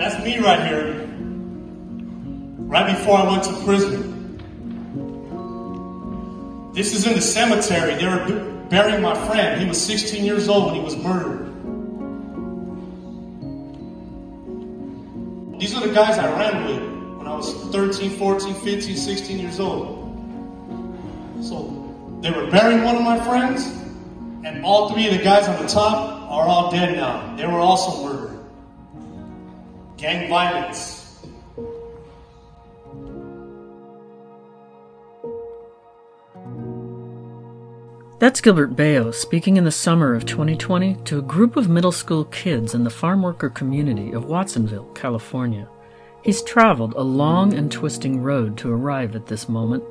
That's me right here. Right before I went to prison. This is in the cemetery. They were burying my friend. He was 16 years old when he was murdered. These are the guys I ran with when I was 13, 14, 15, 16 years old. So they were burying one of my friends, and all three of the guys on the top are all dead now. They were also murdered. Gang violence. That's Gilbert Baio speaking in the summer of 2020 to a group of middle school kids in the farm worker community of Watsonville, California. He's traveled a long and twisting road to arrive at this moment.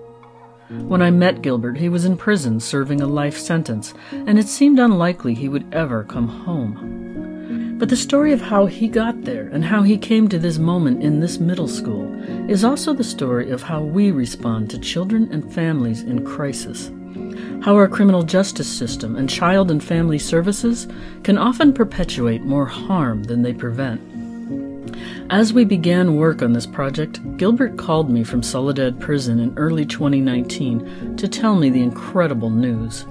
When I met Gilbert, he was in prison serving a life sentence, and it seemed unlikely he would ever come home. But the story of how he got there and how he came to this moment in this middle school is also the story of how we respond to children and families in crisis how our criminal justice system and child and family services can often perpetuate more harm than they prevent. As we began work on this project, Gilbert called me from Soledad Prison in early 2019 to tell me the incredible news.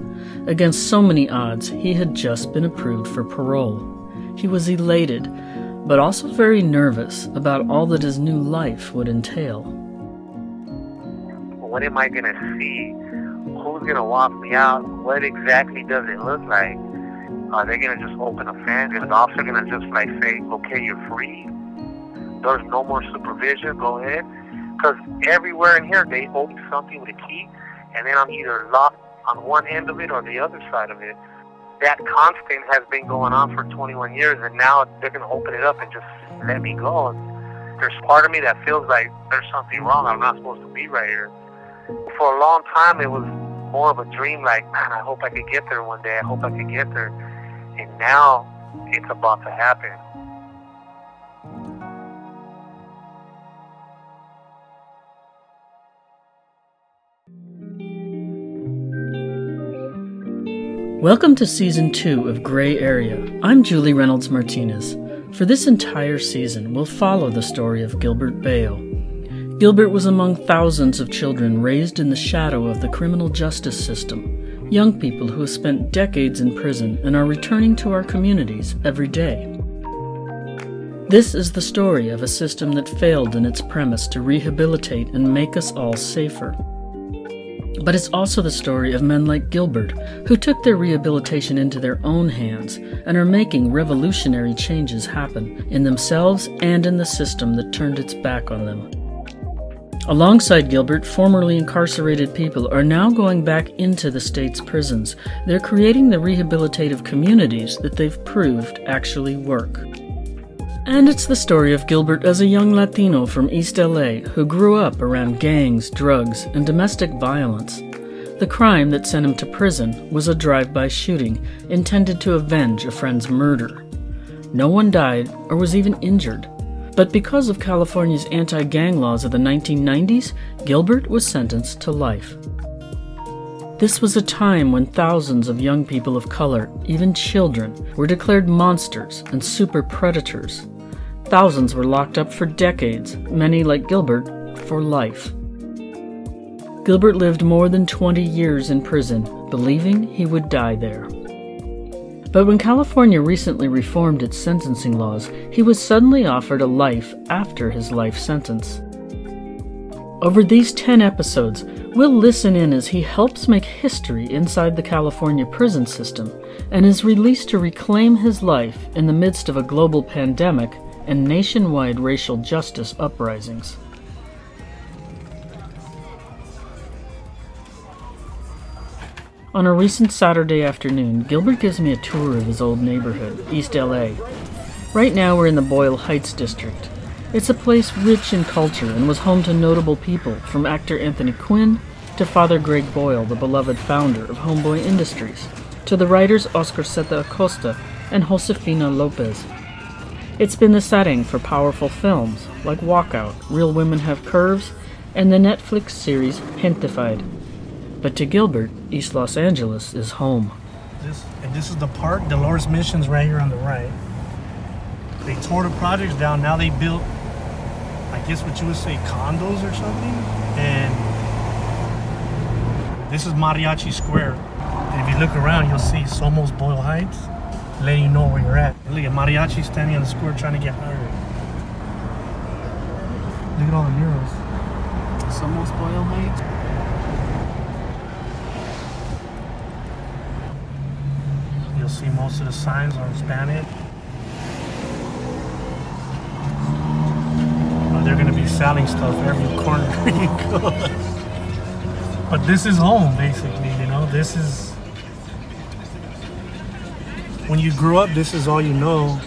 Against so many odds, he had just been approved for parole. He was elated, but also very nervous about all that his new life would entail. What am I going to see who's gonna walk me out? What exactly does it look like? Are they gonna just open a fan? Is the officer gonna just like say, okay, you're free? There's no more supervision. Go ahead. Because everywhere in here they open something with a key, and then I'm either locked on one end of it or the other side of it. That constant has been going on for 21 years, and now they're gonna open it up and just let me go. There's part of me that feels like there's something wrong. I'm not supposed to be right here. For a long time, it was more of a dream like, man, I hope I could get there one day. I hope I could get there. And now it's about to happen. Welcome to season two of Gray Area. I'm Julie Reynolds Martinez. For this entire season, we'll follow the story of Gilbert Baio, Gilbert was among thousands of children raised in the shadow of the criminal justice system, young people who have spent decades in prison and are returning to our communities every day. This is the story of a system that failed in its premise to rehabilitate and make us all safer. But it's also the story of men like Gilbert, who took their rehabilitation into their own hands and are making revolutionary changes happen in themselves and in the system that turned its back on them. Alongside Gilbert, formerly incarcerated people are now going back into the state's prisons. They're creating the rehabilitative communities that they've proved actually work. And it's the story of Gilbert as a young Latino from East LA who grew up around gangs, drugs, and domestic violence. The crime that sent him to prison was a drive by shooting intended to avenge a friend's murder. No one died or was even injured. But because of California's anti gang laws of the 1990s, Gilbert was sentenced to life. This was a time when thousands of young people of color, even children, were declared monsters and super predators. Thousands were locked up for decades, many, like Gilbert, for life. Gilbert lived more than 20 years in prison, believing he would die there. But when California recently reformed its sentencing laws, he was suddenly offered a life after his life sentence. Over these 10 episodes, we'll listen in as he helps make history inside the California prison system and is released to reclaim his life in the midst of a global pandemic and nationwide racial justice uprisings. On a recent Saturday afternoon, Gilbert gives me a tour of his old neighborhood, East LA. Right now, we're in the Boyle Heights district. It's a place rich in culture and was home to notable people, from actor Anthony Quinn to Father Greg Boyle, the beloved founder of Homeboy Industries, to the writers Oscar Zeta Acosta and Josefina Lopez. It's been the setting for powerful films like Walkout, Real Women Have Curves, and the Netflix series Gentefied. But to Gilbert, East Los Angeles is home. This and this is the park. Dolores Mission's right here on the right. They tore the projects down. Now they built, I guess what you would say, condos or something. And this is Mariachi Square. And if you look around, you'll see Somos Boyle Heights, letting you know where you're at. Look at Mariachi standing on the square trying to get hired. Look at all the murals. Somos Boyle Heights. You'll see most of the signs are in Spanish. Oh, they're gonna be selling stuff every corner you go. But this is home, basically. You know, this is when you grow up. This is all you know.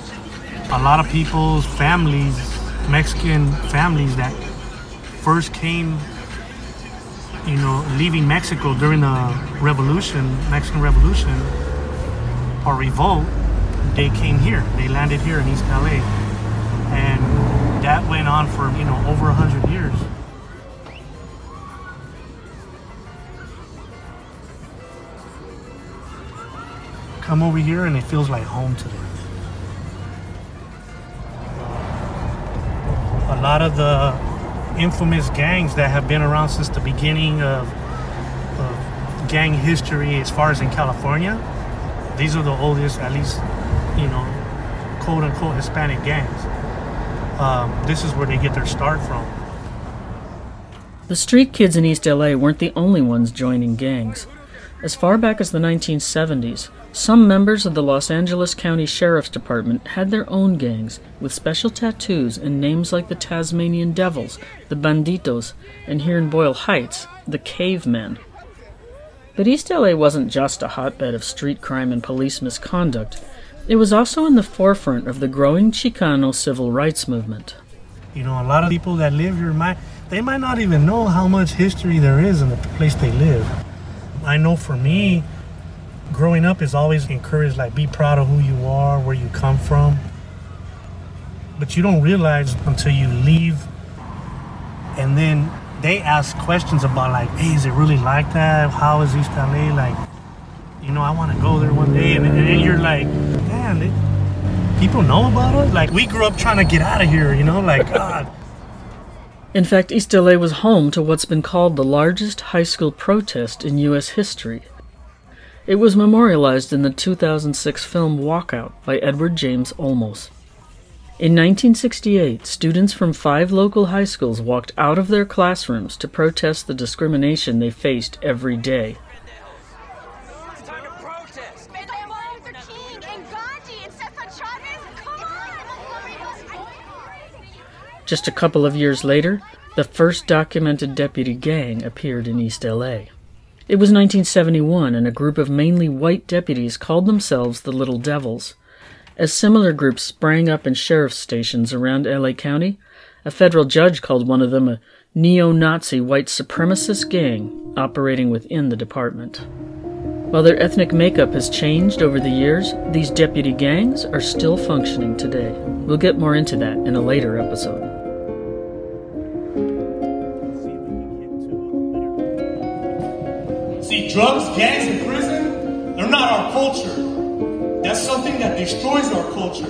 A lot of people's families, Mexican families that first came, you know, leaving Mexico during the revolution, Mexican Revolution or revolt, they came here. They landed here in East LA. And that went on for, you know, over a hundred years. Come over here and it feels like home to them. A lot of the infamous gangs that have been around since the beginning of, of gang history as far as in California, these are the oldest, at least, you know, quote unquote Hispanic gangs. Um, this is where they get their start from. The street kids in East LA weren't the only ones joining gangs. As far back as the 1970s, some members of the Los Angeles County Sheriff's Department had their own gangs with special tattoos and names like the Tasmanian Devils, the Banditos, and here in Boyle Heights, the Cavemen. But East LA wasn't just a hotbed of street crime and police misconduct. It was also in the forefront of the growing Chicano civil rights movement. You know, a lot of people that live here might they might not even know how much history there is in the place they live. I know for me, growing up is always encouraged like be proud of who you are, where you come from. But you don't realize until you leave and then they ask questions about like, hey, is it really like that? How is East LA? Like, you know, I want to go there one day, and, then you're like, man, they, people know about it. Like, we grew up trying to get out of here, you know, like God. In fact, East LA was home to what's been called the largest high school protest in U.S. history. It was memorialized in the 2006 film Walkout by Edward James Olmos. In 1968, students from five local high schools walked out of their classrooms to protest the discrimination they faced every day. Just a couple of years later, the first documented deputy gang appeared in East LA. It was 1971, and a group of mainly white deputies called themselves the Little Devils. As similar groups sprang up in sheriff's stations around LA County, a federal judge called one of them a neo Nazi white supremacist gang operating within the department. While their ethnic makeup has changed over the years, these deputy gangs are still functioning today. We'll get more into that in a later episode. See, drugs, gangs, and prison, they're not our culture. That's something that destroys our culture.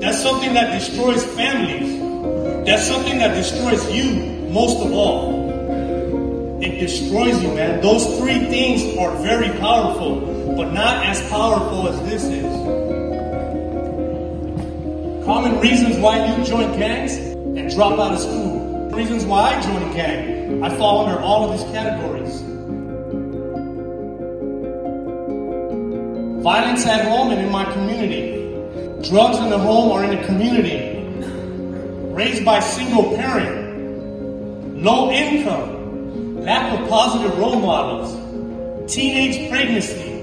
That's something that destroys families. That's something that destroys you most of all. It destroys you, man. Those three things are very powerful, but not as powerful as this is. Common reasons why you join gangs and drop out of school. Reasons why I joined a gang. I fall under all of these categories. Violence at home and in my community. Drugs in the home or in the community. Raised by single parent. Low income. Lack of positive role models. Teenage pregnancy.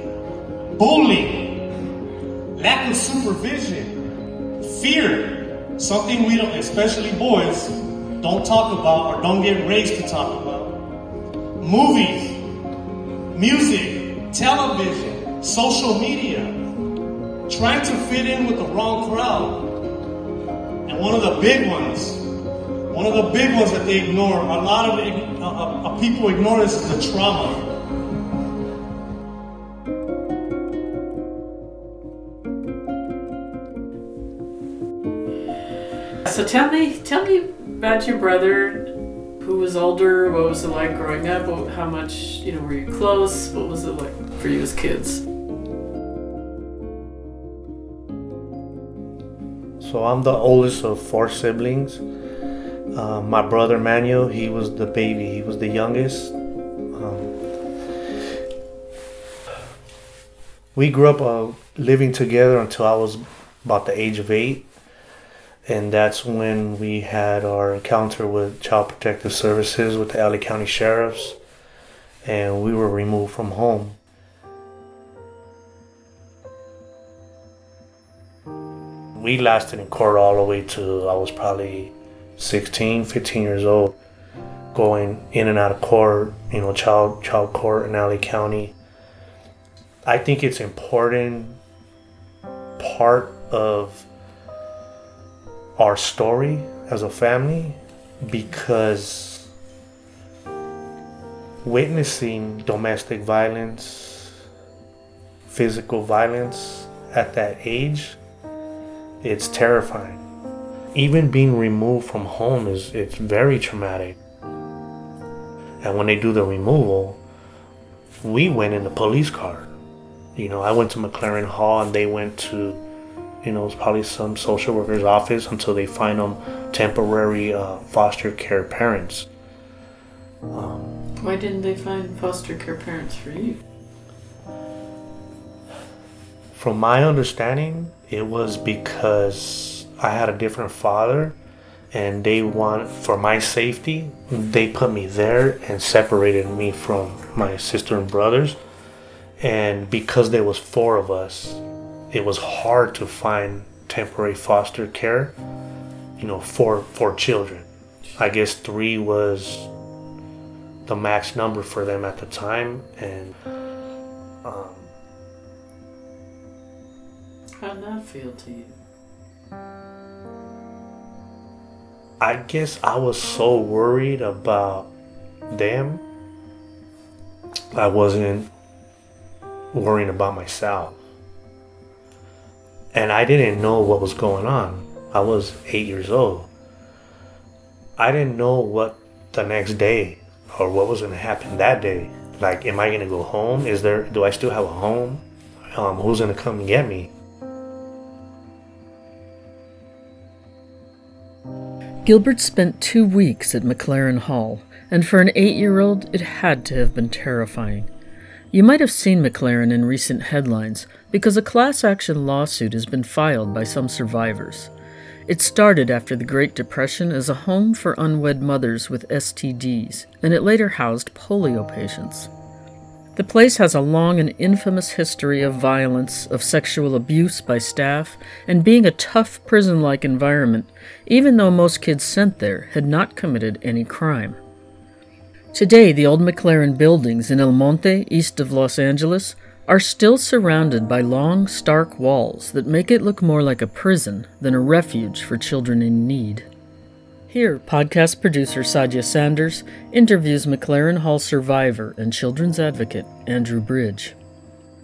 Bullying. Lack of supervision. Fear. Something we don't, especially boys, don't talk about or don't get raised to talk about. Movies. Music. Television social media, trying to fit in with the wrong crowd. And one of the big ones, one of the big ones that they ignore, a lot of, uh, uh, people ignore this is the trauma. So tell me, tell me about your brother. Who was older? What was it like growing up? How much, you know, were you close? What was it like for you as kids? So I'm the oldest of four siblings. Uh, my brother Manuel, he was the baby. He was the youngest. Um, we grew up uh, living together until I was about the age of eight, and that's when we had our encounter with Child Protective Services with the LA County Sheriffs, and we were removed from home. We lasted in court all the way to I was probably 16, 15 years old, going in and out of court, you know, child child court in LA County. I think it's important part of our story as a family because witnessing domestic violence, physical violence at that age it's terrifying. Even being removed from home is it's very traumatic. And when they do the removal, we went in the police car. You know, I went to McLaren Hall and they went to, you know, it was probably some social worker's office until they find them temporary uh, foster care parents. Um, Why didn't they find foster care parents for you? From my understanding, it was because I had a different father and they want for my safety they put me there and separated me from my sister and brothers. And because there was four of us it was hard to find temporary foster care you know for for children. I guess three was the max number for them at the time and um, how did that feel to you? I guess I was so worried about them. I wasn't worrying about myself. And I didn't know what was going on. I was eight years old. I didn't know what the next day or what was going to happen that day. Like, am I going to go home? Is there, do I still have a home? Um, who's going to come and get me? Gilbert spent two weeks at McLaren Hall, and for an eight year old, it had to have been terrifying. You might have seen McLaren in recent headlines because a class action lawsuit has been filed by some survivors. It started after the Great Depression as a home for unwed mothers with STDs, and it later housed polio patients. The place has a long and infamous history of violence, of sexual abuse by staff, and being a tough prison like environment, even though most kids sent there had not committed any crime. Today, the old McLaren buildings in El Monte, east of Los Angeles, are still surrounded by long, stark walls that make it look more like a prison than a refuge for children in need. Here, podcast producer Sadia Sanders interviews McLaren Hall survivor and children's advocate Andrew Bridge.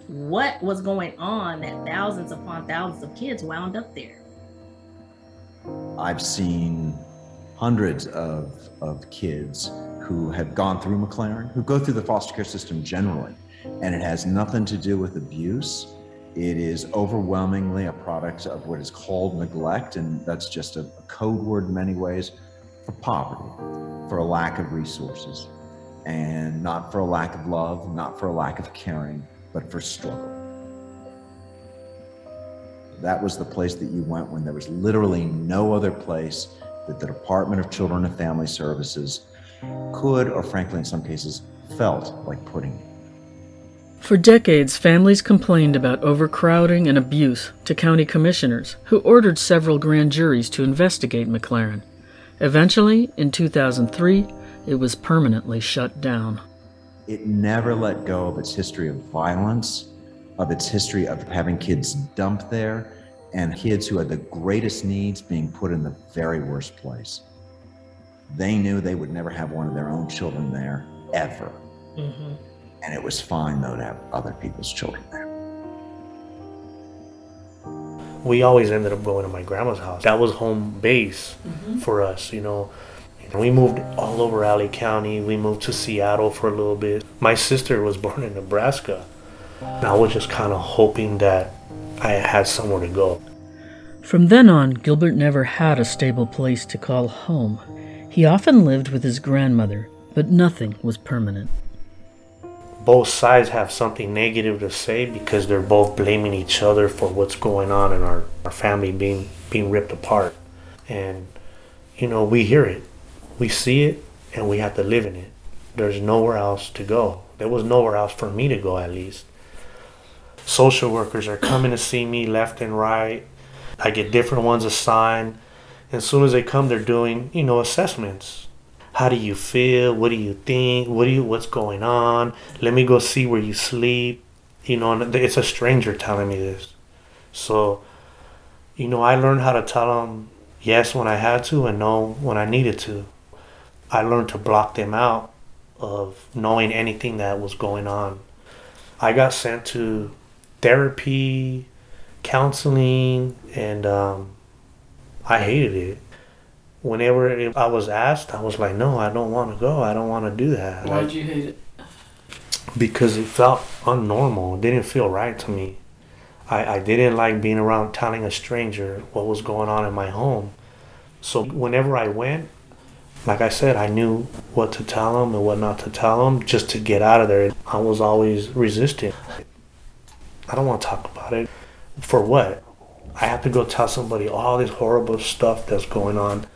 What was going on that thousands upon thousands of kids wound up there? I've seen hundreds of, of kids who have gone through McLaren, who go through the foster care system generally, and it has nothing to do with abuse it is overwhelmingly a product of what is called neglect, and that's just a, a code word in many ways for poverty, for a lack of resources, and not for a lack of love, not for a lack of caring, but for struggle. That was the place that you went when there was literally no other place that the Department of Children and Family Services could, or frankly, in some cases, felt like putting you. For decades, families complained about overcrowding and abuse to county commissioners, who ordered several grand juries to investigate McLaren. Eventually, in 2003, it was permanently shut down. It never let go of its history of violence, of its history of having kids dumped there, and kids who had the greatest needs being put in the very worst place. They knew they would never have one of their own children there, ever. Mm-hmm. And it was fine, though, to have other people's children there. we always ended up going to my grandma's house. That was home base mm-hmm. for us, you know. And we moved all over LA County. We moved to Seattle for a little bit. My sister was born in Nebraska. And I was just kind of hoping that I had somewhere to go. From then on, Gilbert never had a stable place to call home. He often lived with his grandmother, but nothing was permanent. Both sides have something negative to say because they're both blaming each other for what's going on in our, our family being being ripped apart. And you know, we hear it. We see it and we have to live in it. There's nowhere else to go. There was nowhere else for me to go at least. Social workers are coming to see me left and right. I get different ones assigned. As soon as they come they're doing, you know, assessments how do you feel? What do you think? What do you what's going on? Let me go see where you sleep. You know it's a stranger telling me this. So you know i learned how to tell them yes when i had to and no when i needed to. I learned to block them out of knowing anything that was going on. I got sent to therapy counseling and um, i hated it whenever I was asked, I was like, no, I don't want to go. I don't want to do that. Why did you hate it? because it felt unnormal. It didn't feel right to me. I, I didn't like being around telling a stranger what was going on in my home. So whenever I went, like I said, I knew what to tell them and what not to tell them just to get out of there. I was always resisting. I don't want to talk about it. For what? I have to go tell somebody all this horrible stuff that's going on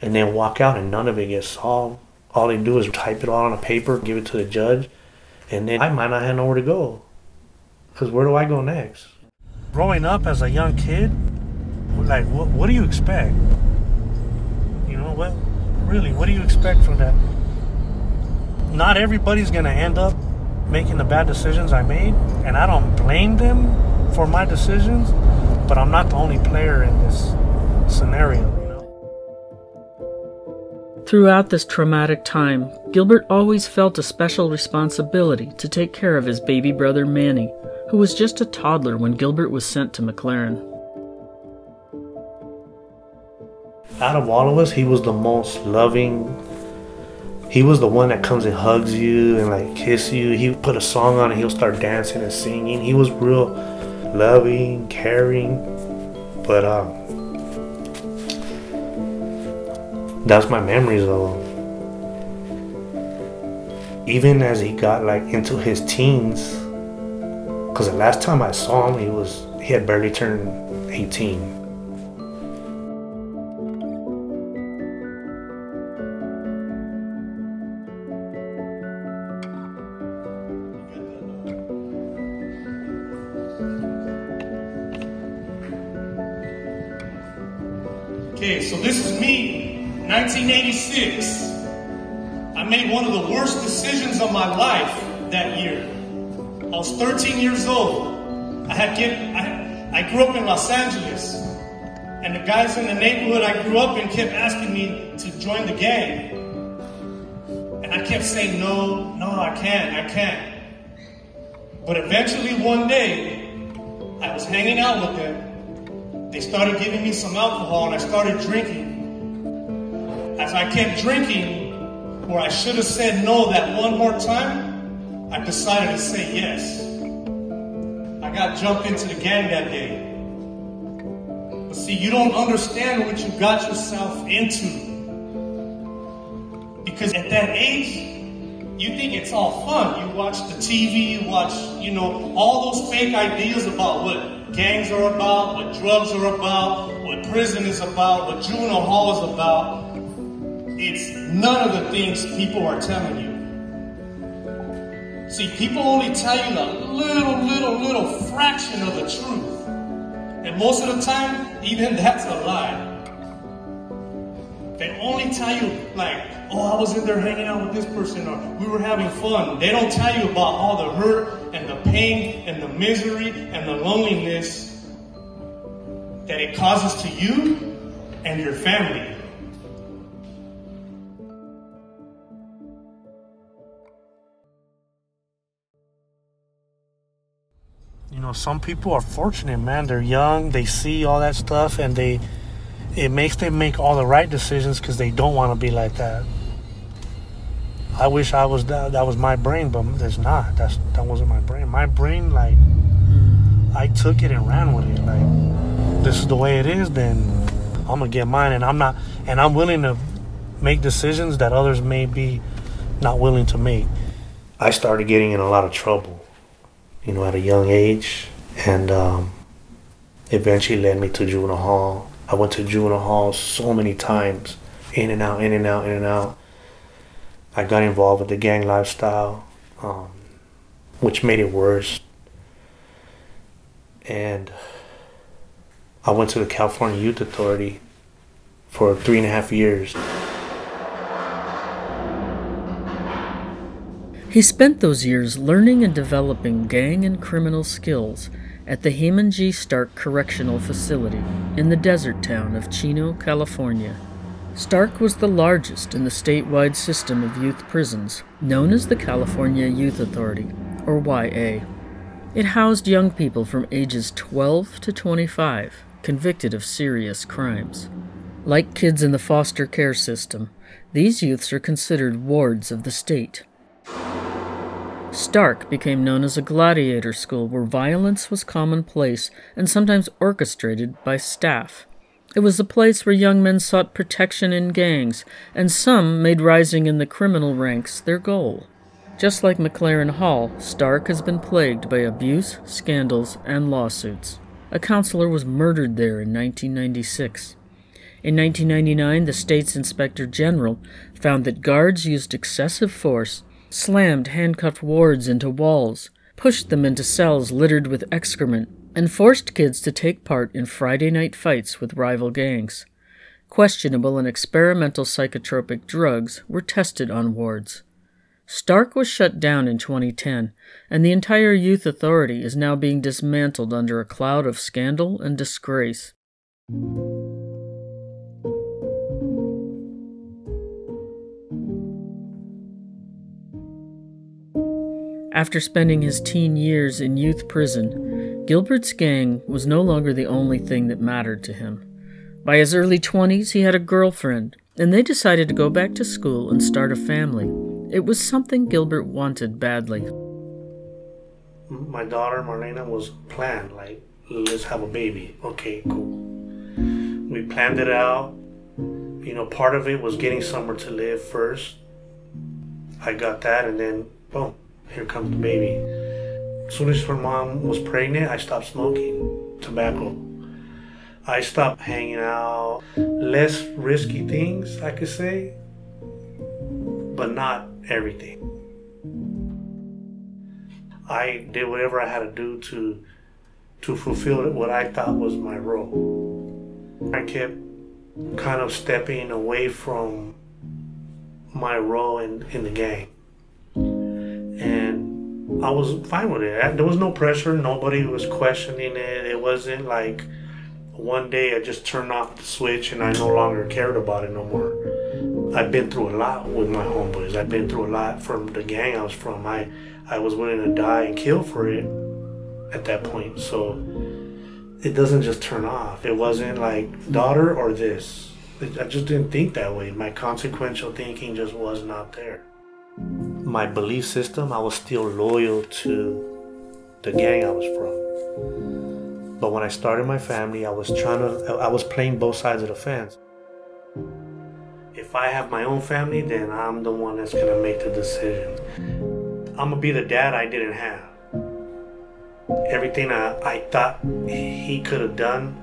and then walk out and none of it gets solved. All they do is type it all on a paper, give it to the judge, and then I might not have nowhere to go. Because where do I go next? Growing up as a young kid, like, what, what do you expect? You know, what, really, what do you expect from that? Not everybody's going to end up making the bad decisions I made, and I don't blame them for my decisions, but I'm not the only player in this scenario. Throughout this traumatic time, Gilbert always felt a special responsibility to take care of his baby brother Manny, who was just a toddler when Gilbert was sent to McLaren. out of all of us, he was the most loving. He was the one that comes and hugs you and like kiss you. He put a song on and he'll start dancing and singing. He was real loving, caring. But um, that's my memories of him. Even as he got like into his teens, because the last time I saw him, he was he had barely turned 18. That year. I was 13 years old. I had get, I, I grew up in Los Angeles, and the guys in the neighborhood I grew up in kept asking me to join the gang. And I kept saying, no, no, I can't, I can't. But eventually one day, I was hanging out with them they started giving me some alcohol and I started drinking. As I kept drinking, where I should have said no that one more time, I decided to say yes. I got jumped into the gang that day. But see, you don't understand what you got yourself into. Because at that age, you think it's all fun. You watch the TV, you watch, you know, all those fake ideas about what gangs are about, what drugs are about, what prison is about, what juvenile hall is about. It's none of the things people are telling you. See, people only tell you a little, little, little fraction of the truth. And most of the time, even that's a lie. They only tell you, like, oh, I was in there hanging out with this person, or we were having fun. They don't tell you about all the hurt and the pain and the misery and the loneliness that it causes to you and your family. Know, some people are fortunate, man. They're young, they see all that stuff, and they it makes them make all the right decisions because they don't want to be like that. I wish I was that. That was my brain, but there's not. That's that wasn't my brain. My brain, like, I took it and ran with it. Like, this is the way it is. Then I'm gonna get mine, and I'm not, and I'm willing to make decisions that others may be not willing to make. I started getting in a lot of trouble, you know, at a young age, and um, eventually led me to juvenile hall. I went to juvenile hall so many times, in and out, in and out, in and out. I got involved with the gang lifestyle, um, which made it worse. And I went to the California Youth Authority for three and a half years. He spent those years learning and developing gang and criminal skills at the Heman G. Stark Correctional Facility in the desert town of Chino, California. Stark was the largest in the statewide system of youth prisons, known as the California Youth Authority, or YA. It housed young people from ages 12 to 25 convicted of serious crimes. Like kids in the foster care system, these youths are considered wards of the state. Stark became known as a gladiator school where violence was commonplace and sometimes orchestrated by staff. It was a place where young men sought protection in gangs, and some made rising in the criminal ranks their goal. Just like McLaren Hall, Stark has been plagued by abuse, scandals, and lawsuits. A counselor was murdered there in 1996. In 1999, the state's inspector general found that guards used excessive force slammed handcuffed wards into walls, pushed them into cells littered with excrement, and forced kids to take part in Friday night fights with rival gangs. Questionable and experimental psychotropic drugs were tested on wards. Stark was shut down in 2010, and the entire Youth Authority is now being dismantled under a cloud of scandal and disgrace. After spending his teen years in youth prison, Gilbert's gang was no longer the only thing that mattered to him. By his early 20s, he had a girlfriend, and they decided to go back to school and start a family. It was something Gilbert wanted badly. My daughter Marlena was planned, like, let's have a baby. Okay, cool. We planned it out. You know, part of it was getting somewhere to live first. I got that, and then, boom, here comes the baby. As soon as her mom was pregnant, I stopped smoking tobacco. I stopped hanging out, less risky things, I could say, but not everything. I did whatever I had to do to to fulfill what I thought was my role. I kept kind of stepping away from my role in, in the gang and I was fine with it. There was no pressure. Nobody was questioning it. It wasn't like one day I just turned off the switch and I no longer cared about it no more. I've been through a lot with my homeboys. I've been through a lot from the gang I was from. I I was willing to die and kill for it at that point. So it doesn't just turn off. It wasn't like daughter or this. I just didn't think that way. My consequential thinking just was not there my belief system, I was still loyal to the gang I was from. But when I started my family, I was trying to, I was playing both sides of the fence. If I have my own family, then I'm the one that's gonna make the decision. I'm gonna be the dad I didn't have. Everything I, I thought he could have done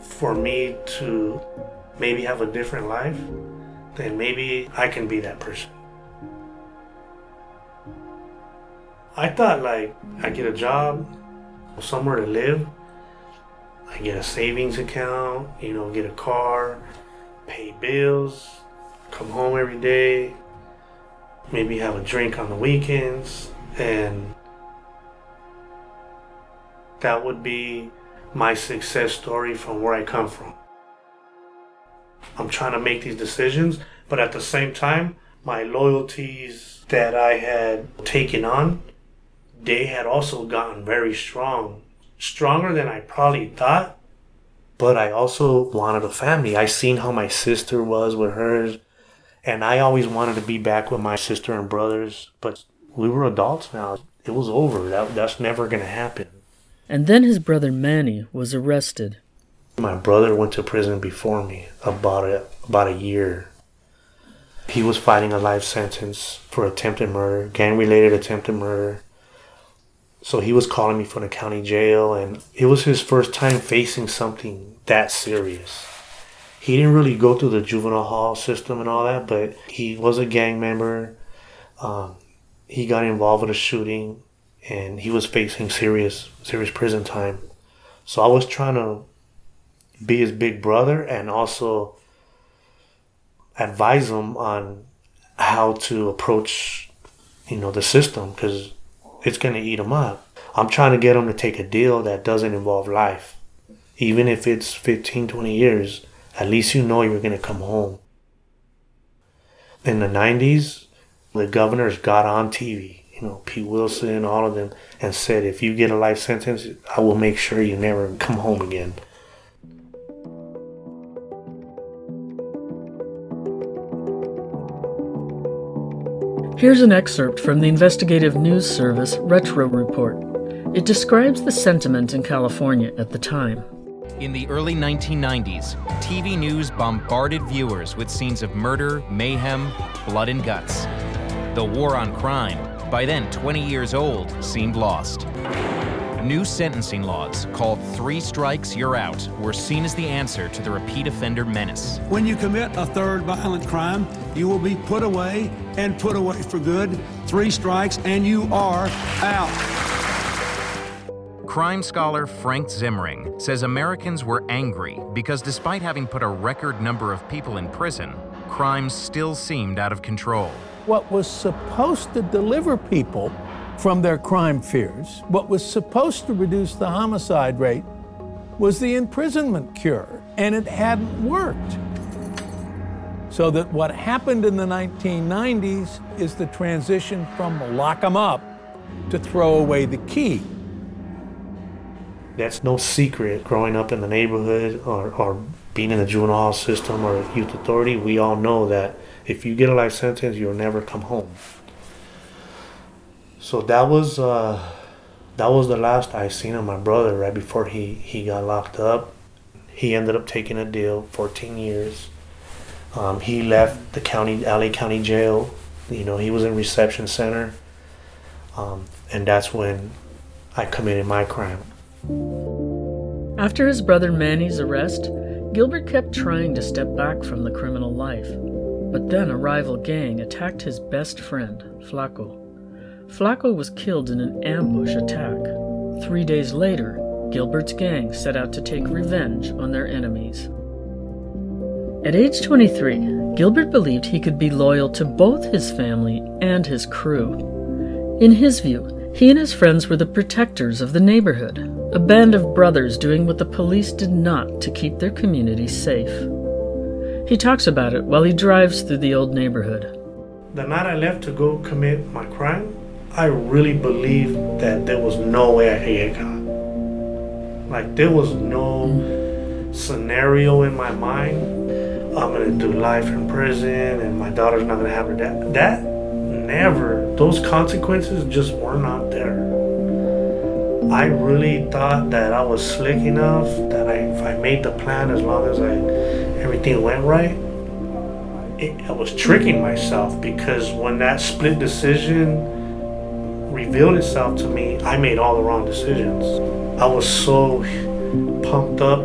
for me to maybe have a different life, then maybe I can be that person. I thought like I get a job, somewhere to live, I get a savings account, you know, get a car, pay bills, come home every day, maybe have a drink on the weekends, and that would be my success story from where I come from. I'm trying to make these decisions, but at the same time, my loyalties that I had taken on they had also gotten very strong, stronger than I probably thought. But I also wanted a family. I seen how my sister was with hers, and I always wanted to be back with my sister and brothers. But we were adults now. It was over. That that's never gonna happen. And then his brother Manny was arrested. My brother went to prison before me about a, about a year. He was fighting a life sentence for attempted murder, gang related attempted murder. So he was calling me from the county jail, and it was his first time facing something that serious. He didn't really go through the juvenile hall system and all that, but he was a gang member. Um, he got involved with a shooting, and he was facing serious, serious prison time. So I was trying to be his big brother and also advise him on how to approach, you know, the system because it's going to eat them up. I'm trying to get them to take a deal that doesn't involve life. Even if it's 15, 20 years, at least you know you're going to come home. In the 90s, the governors got on TV, you know, Pete Wilson, all of them, and said, if you get a life sentence, I will make sure you never come home again. Here's an excerpt from the investigative news service Retro Report. It describes the sentiment in California at the time. In the early 1990s, TV news bombarded viewers with scenes of murder, mayhem, blood, and guts. The war on crime, by then 20 years old, seemed lost. New sentencing laws, called Three Strikes, You're Out, were seen as the answer to the repeat offender menace. When you commit a third violent crime, you will be put away and put away for good. Three strikes, and you are out. Crime scholar Frank Zimring says Americans were angry because despite having put a record number of people in prison, crime still seemed out of control. What was supposed to deliver people from their crime fears, what was supposed to reduce the homicide rate, was the imprisonment cure, and it hadn't worked. So that what happened in the 1990s is the transition from lock 'em up to throw away the key. That's no secret growing up in the neighborhood or, or being in the juvenile system or youth authority. We all know that if you get a life sentence, you'll never come home. So that was uh, that was the last I seen of my brother right before he, he got locked up. He ended up taking a deal, 14 years. Um, he left the county, LA County Jail. You know, he was in reception center, um, and that's when I committed my crime. After his brother Manny's arrest, Gilbert kept trying to step back from the criminal life. But then a rival gang attacked his best friend, Flaco. Flaco was killed in an ambush attack. Three days later, Gilbert's gang set out to take revenge on their enemies. At age 23, Gilbert believed he could be loyal to both his family and his crew. In his view, he and his friends were the protectors of the neighborhood, a band of brothers doing what the police did not to keep their community safe. He talks about it while he drives through the old neighborhood. The night I left to go commit my crime, I really believed that there was no way I could get. Like there was no scenario in my mind. I'm gonna do life in prison, and my daughter's not gonna have her dad. That never. Those consequences just were not there. I really thought that I was slick enough that I, if I made the plan, as long as I everything went right, it, I was tricking myself because when that split decision revealed itself to me, I made all the wrong decisions. I was so pumped up,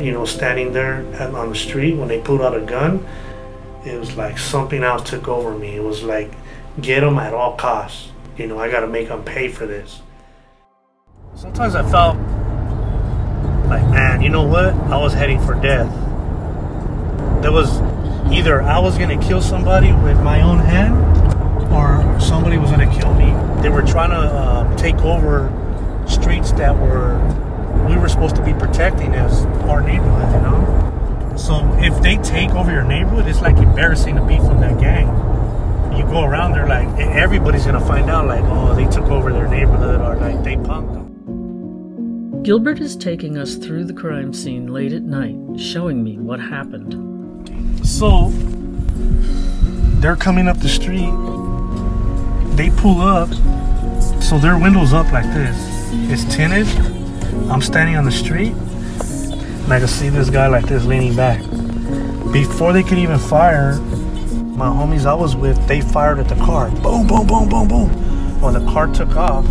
you know, standing there at, on the street when they pulled out a gun. It was like something else took over me. It was like, get them at all costs. You know, I got to make them pay for this. Sometimes I felt like, man, you know what? I was heading for death. There was either I was going to kill somebody with my own hand or somebody was going to kill me. They were trying to uh, take over streets that were we were supposed to be protecting as our neighborhood, you know. So if they take over your neighborhood, it's like embarrassing to be from that gang. you go around there, like everybody's gonna find out, like, oh, they took over their neighborhood or like they punked them. Gilbert is taking us through the crime scene late at night, showing me what happened. So they're coming up the street. They pull up, so their windows up like this. It's tinted. I'm standing on the street, and I can see this guy like this leaning back. Before they could even fire, my homies I was with, they fired at the car. Boom, boom, boom, boom, boom. When the car took off,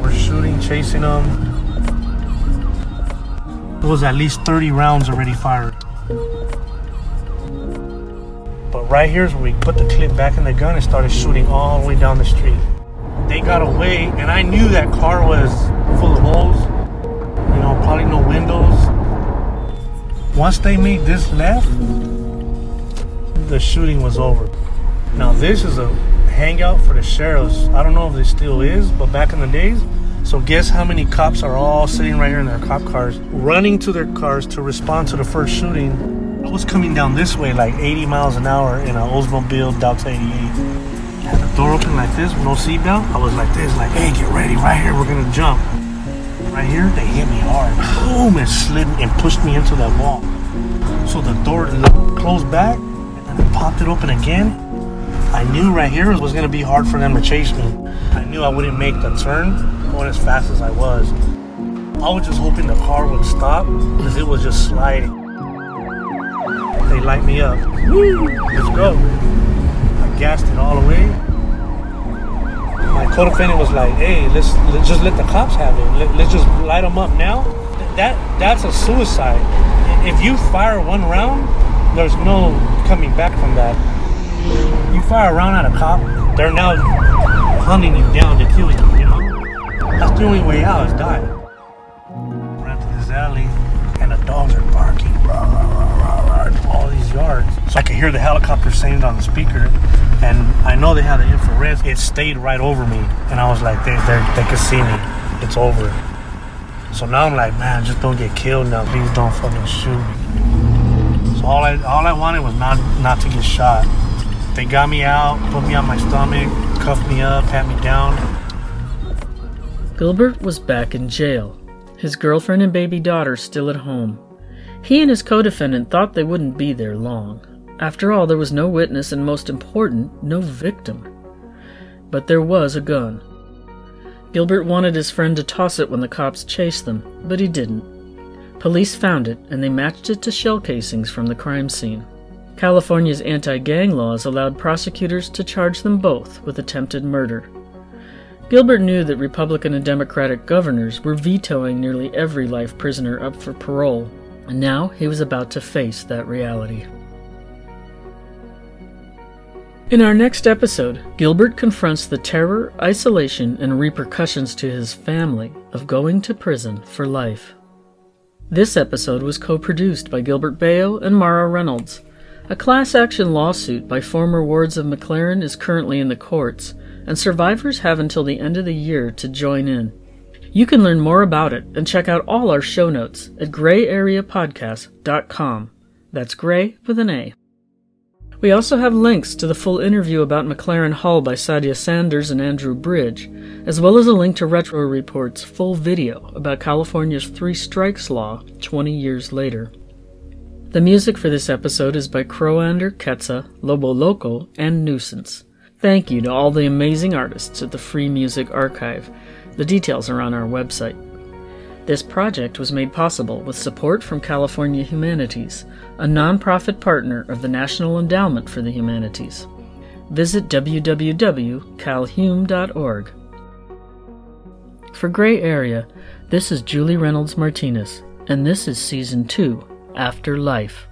we're shooting, chasing them. It was at least 30 rounds already fired. Right here is where we put the clip back in the gun and started shooting all the way down the street. They got away, and I knew that car was full of holes. You know, probably no windows. Once they made this left, the shooting was over. Now this is a hangout for the sheriffs. I don't know if it still is, but back in the days. So guess how many cops are all sitting right here in their cop cars, running to their cars to respond to the first shooting. I was coming down this way like 80 miles an hour in an Oldsmobile Delta 88. Had the door open like this no seatbelt. I was like this, like, hey, get ready, right here, we're gonna jump. Right here, they hit me hard. Boom, and slid and pushed me into that wall. So the door closed back, and I popped it open again. I knew right here it was gonna be hard for them to chase me. I knew I wouldn't make the turn going as fast as I was. I was just hoping the car would stop because it was just sliding. They light me up. Woo! Let's go. I gassed it all the way. My co-defendant was like, "Hey, let's, let's just let the cops have it. Let, let's just light them up now." That that's a suicide. If you fire one round, there's no coming back from that. You fire a round at a cop, they're now hunting you down to kill you. You know, that's the only way out is die. Ran to this alley, and the dogs are barking. Rah, rah, rah, yards. So I could hear the helicopter saying it on the speaker, and I know they had the infrared. It stayed right over me, and I was like, they they they could see me. It's over. So now I'm like, man, just don't get killed now. Please don't fucking shoot me. So all I all I wanted was not not to get shot. They got me out, put me on my stomach, cuffed me up, pat me down. Gilbert was back in jail, his girlfriend and baby daughter still at home. He and his co defendant thought they wouldn't be there long. After all, there was no witness and, most important, no victim. But there was a gun. Gilbert wanted his friend to toss it when the cops chased them, but he didn't. Police found it and they matched it to shell casings from the crime scene. California's anti gang laws allowed prosecutors to charge them both with attempted murder. Gilbert knew that Republican and Democratic governors were vetoing nearly every life prisoner up for parole, and now he was about to face that reality. In our next episode, Gilbert confronts the terror, isolation, and repercussions to his family of going to prison for life. This episode was co produced by Gilbert Bayo and Mara Reynolds. A class action lawsuit by former wards of McLaren is currently in the courts, and survivors have until the end of the year to join in. You can learn more about it and check out all our show notes at grayareapodcast.com. That's gray with an A. We also have links to the full interview about McLaren Hall by Sadia Sanders and Andrew Bridge, as well as a link to Retro Report's full video about California's three strikes law 20 years later. The music for this episode is by Crowander, Ketsa, Lobo Loco, and Nuisance. Thank you to all the amazing artists at the Free Music Archive. The details are on our website. This project was made possible with support from California Humanities, a nonprofit partner of the National Endowment for the Humanities. Visit www.calhum.org. For Gray Area, this is Julie Reynolds Martinez, and this is Season 2 After Life.